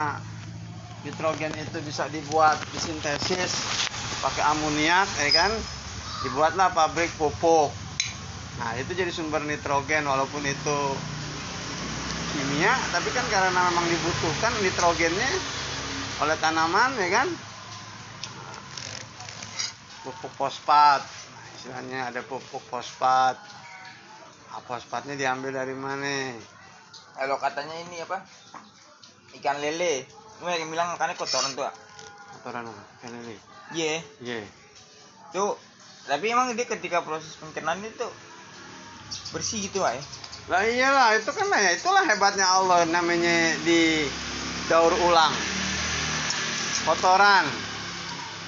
Nah, nitrogen itu bisa dibuat disintesis pakai amoniak ya kan? Dibuatlah pabrik pupuk. Nah itu jadi sumber nitrogen walaupun itu kimia tapi kan karena memang dibutuhkan nitrogennya oleh tanaman ya kan? Pupuk fosfat. Nah, istilahnya ada pupuk fosfat. Nah, fosfatnya diambil dari mana? Kalau katanya ini apa ikan lele. Lu yang bilang makannya kotoran tuh kotoran apa? Ikan lele? Iya. Iya. Tuh tapi emang dia ketika proses pencernaan itu bersih gitu ya? Lah iyalah itu kan ya itulah hebatnya Allah namanya di daur ulang. Kotoran.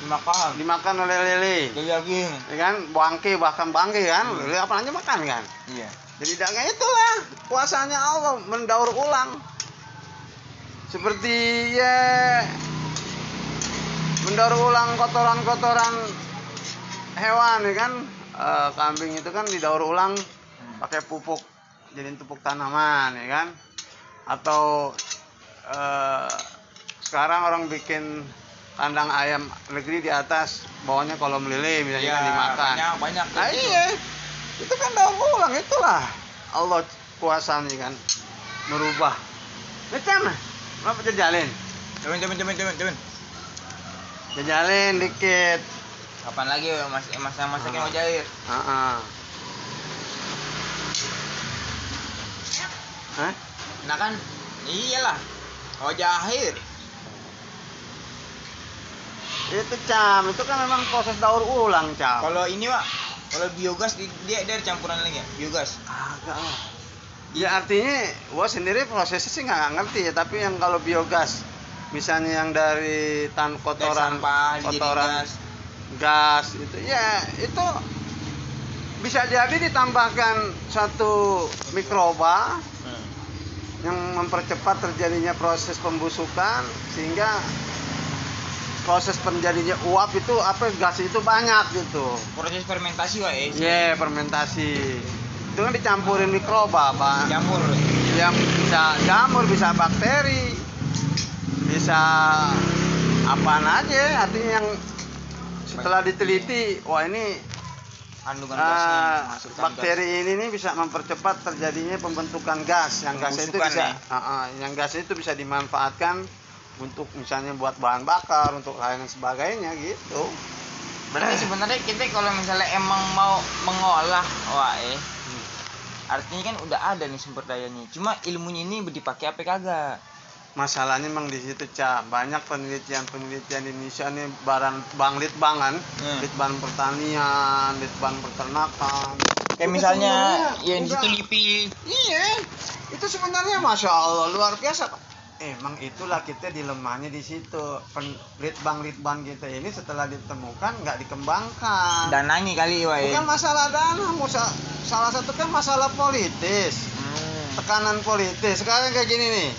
Dimakan. Dimakan oleh lele. Daging ya kan? Bangke bahkan bangke kan? Lele apa aja makan kan? Iya. Jadi daging itulah kuasanya Allah mendaur ulang seperti ya mendaur ulang kotoran-kotoran hewan ya kan? Eh, kambing itu kan didaur ulang pakai pupuk jadi pupuk tanaman ya kan? Atau eh, sekarang orang bikin kandang ayam negeri di atas bawahnya kolom lele misalnya kan dimakan. banyak banyak Nah iya, itu kan daur ulang itulah Allah kuasanya kan? Merubah. Macam apa jajalin? coba coba coba coba coba Jajalin dikit. kapan lagi mas masak masaknya mau jair Heeh. Hah? nah kan iyalah oh jahir Itu cam, itu kan memang proses daur ulang cam. kalau ini pak kalau biogas di- dia ada campuran lagi ya biogas Agak lah. Ya artinya, gua sendiri prosesnya sih nggak ngerti ya. Tapi yang kalau biogas, misalnya yang dari tan kotoran, sampah kotoran gas. gas itu ya itu bisa jadi ditambahkan satu mikroba Hmm. yang mempercepat terjadinya proses pembusukan sehingga proses terjadinya uap itu apa gas itu banyak gitu. proses fermentasi eh Ya, fermentasi. Itu kan dicampurin mikroba, Pak. campur Yang bisa jamur, bisa bakteri, bisa apaan aja. Artinya yang setelah diteliti, wah ini kandungan masukkan bakteri ini nih bisa mempercepat terjadinya pembentukan gas yang gas itu bisa ya? Ah, ah, yang gas itu bisa dimanfaatkan untuk misalnya buat bahan bakar untuk hal yang sebagainya gitu gas. berarti sebenarnya kita kalau misalnya emang mau mengolah wah eh artinya kan udah ada nih sumber dayanya. Cuma ilmunya ini dipakai apa kagak? Masalahnya memang di situ cak banyak penelitian penelitian di Indonesia nih baran bang litbangan Hmm. litban pertanian litban peternakan. Kayak Itu misalnya ya di situ lipi Iya, itu sebenarnya masya Allah luar biasa. Emang itulah kita dilemahnya di situ. Litbang litbang kita ini setelah ditemukan nggak dikembangkan. dananya kali wah eh Bukan masalah dana, musa- salah satu kan masalah politis, Hmm. tekanan politis. Sekarang kayak gini nih,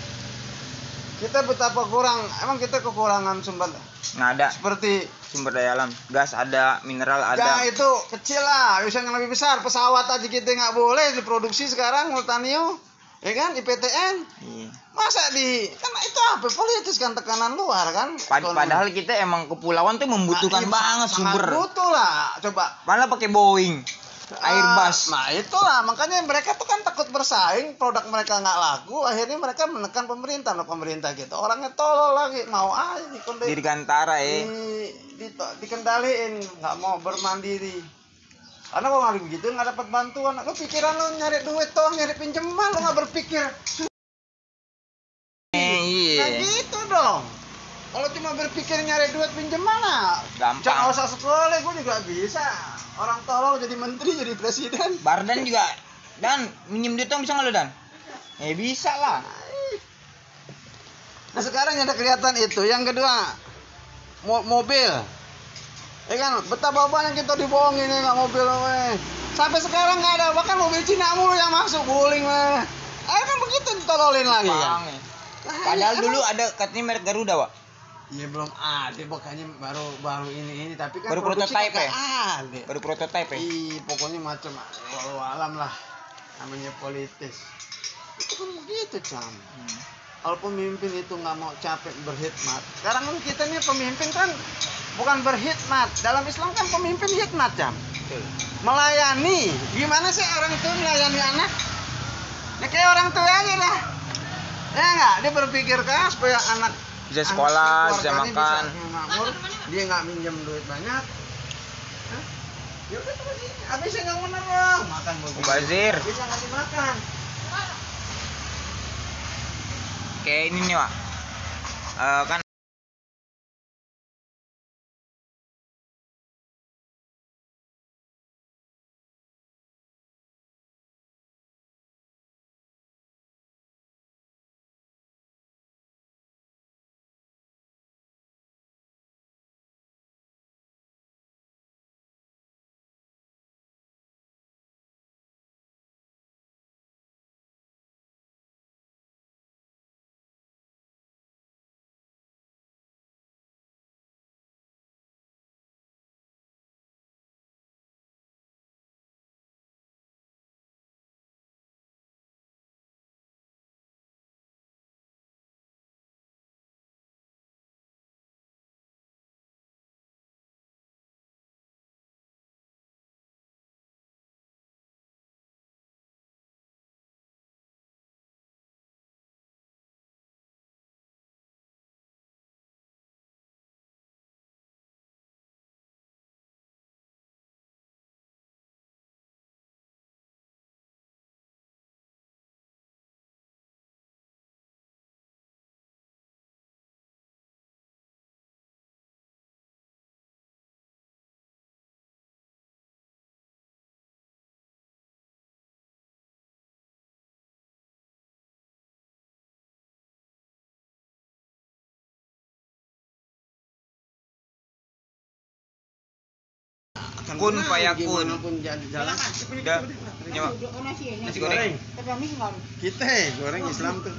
kita betapa kurang, emang kita kekurangan sumber nggak ada seperti sumber daya alam gas ada mineral Ya ada itu kecil lah, bisa yang lebih besar. Pesawat aja kita nggak boleh diproduksi sekarang Multanio, ya kan IPTN. Iya. Masa di kan itu apa politis kan tekanan luar kan? Pad- Ekonomi. padahal kita emang kepulauan tuh membutuhkan Nah, iya, banget sumber butuh lah. Coba malah pakai Boeing Airbus Ah, nah itulah makanya mereka tuh kan takut bersaing, produk mereka nggak laku, akhirnya mereka menekan pemerintah, nah pemerintah gitu. Orangnya tolol lagi, mau aja dikendali, diri gantara di, ya di, dikendaliin, nggak mau bermandiri. Karena kalau nggak begitu nggak dapat bantuan. Lu pikiran lu nyari duit toh, nyari pinjaman, lu nggak berpikir. Eh, iya Nah gitu dong. Kalau cuma berpikir nyari duit pinjaman lah, Gampang. jangan usah sekolah, gue juga bisa. Orang tolol jadi menteri, jadi presiden. Bardan juga dan minjem duit dong bisa nggak lo dan eh bisa lah Nah sekarang ada kelihatan itu. Yang kedua, mo- mobil. Ya kan, betapa banyak kita dibohongin ya nggak mobil weh. Sampai sekarang nggak ada, bahkan mobil Cina mulu yang masuk guling weh. Ah kan begitu ditololin lagi kan. Bang, ya. Nah, padahal ini dulu emang- ada katanya merek Garuda pak Iya belum ada, pokoknya baru baru ini ini. Tapi kan Baru kagak ya? ada. baru prototype ya Ih, pokoknya macam walau alam lah. Namanya politis. Itu kan begitu, Cam. Hmm. kalau pemimpin itu nggak mau capek berkhidmat sekarang kan kita nih pemimpin kan bukan berkhidmat dalam Islam kan pemimpin khidmat jam melayani. Gimana sih orang tua melayani anak? Ya kayak orang tua aja lah. Ya nggak? Dia berpikir kan supaya anak Bisa anak sekolah, bisa makan. bisa makmur dia nggak minjem duit banyak Hah? ya udah terus ini habisnya nggak menerang makan begini. Mubazir. habisnya nggak dimakan kayak ini nih Wak. Eh, kan Kun jalan. Udah. nyewa. Nasi nasi goreng. Kita goreng Islam tuh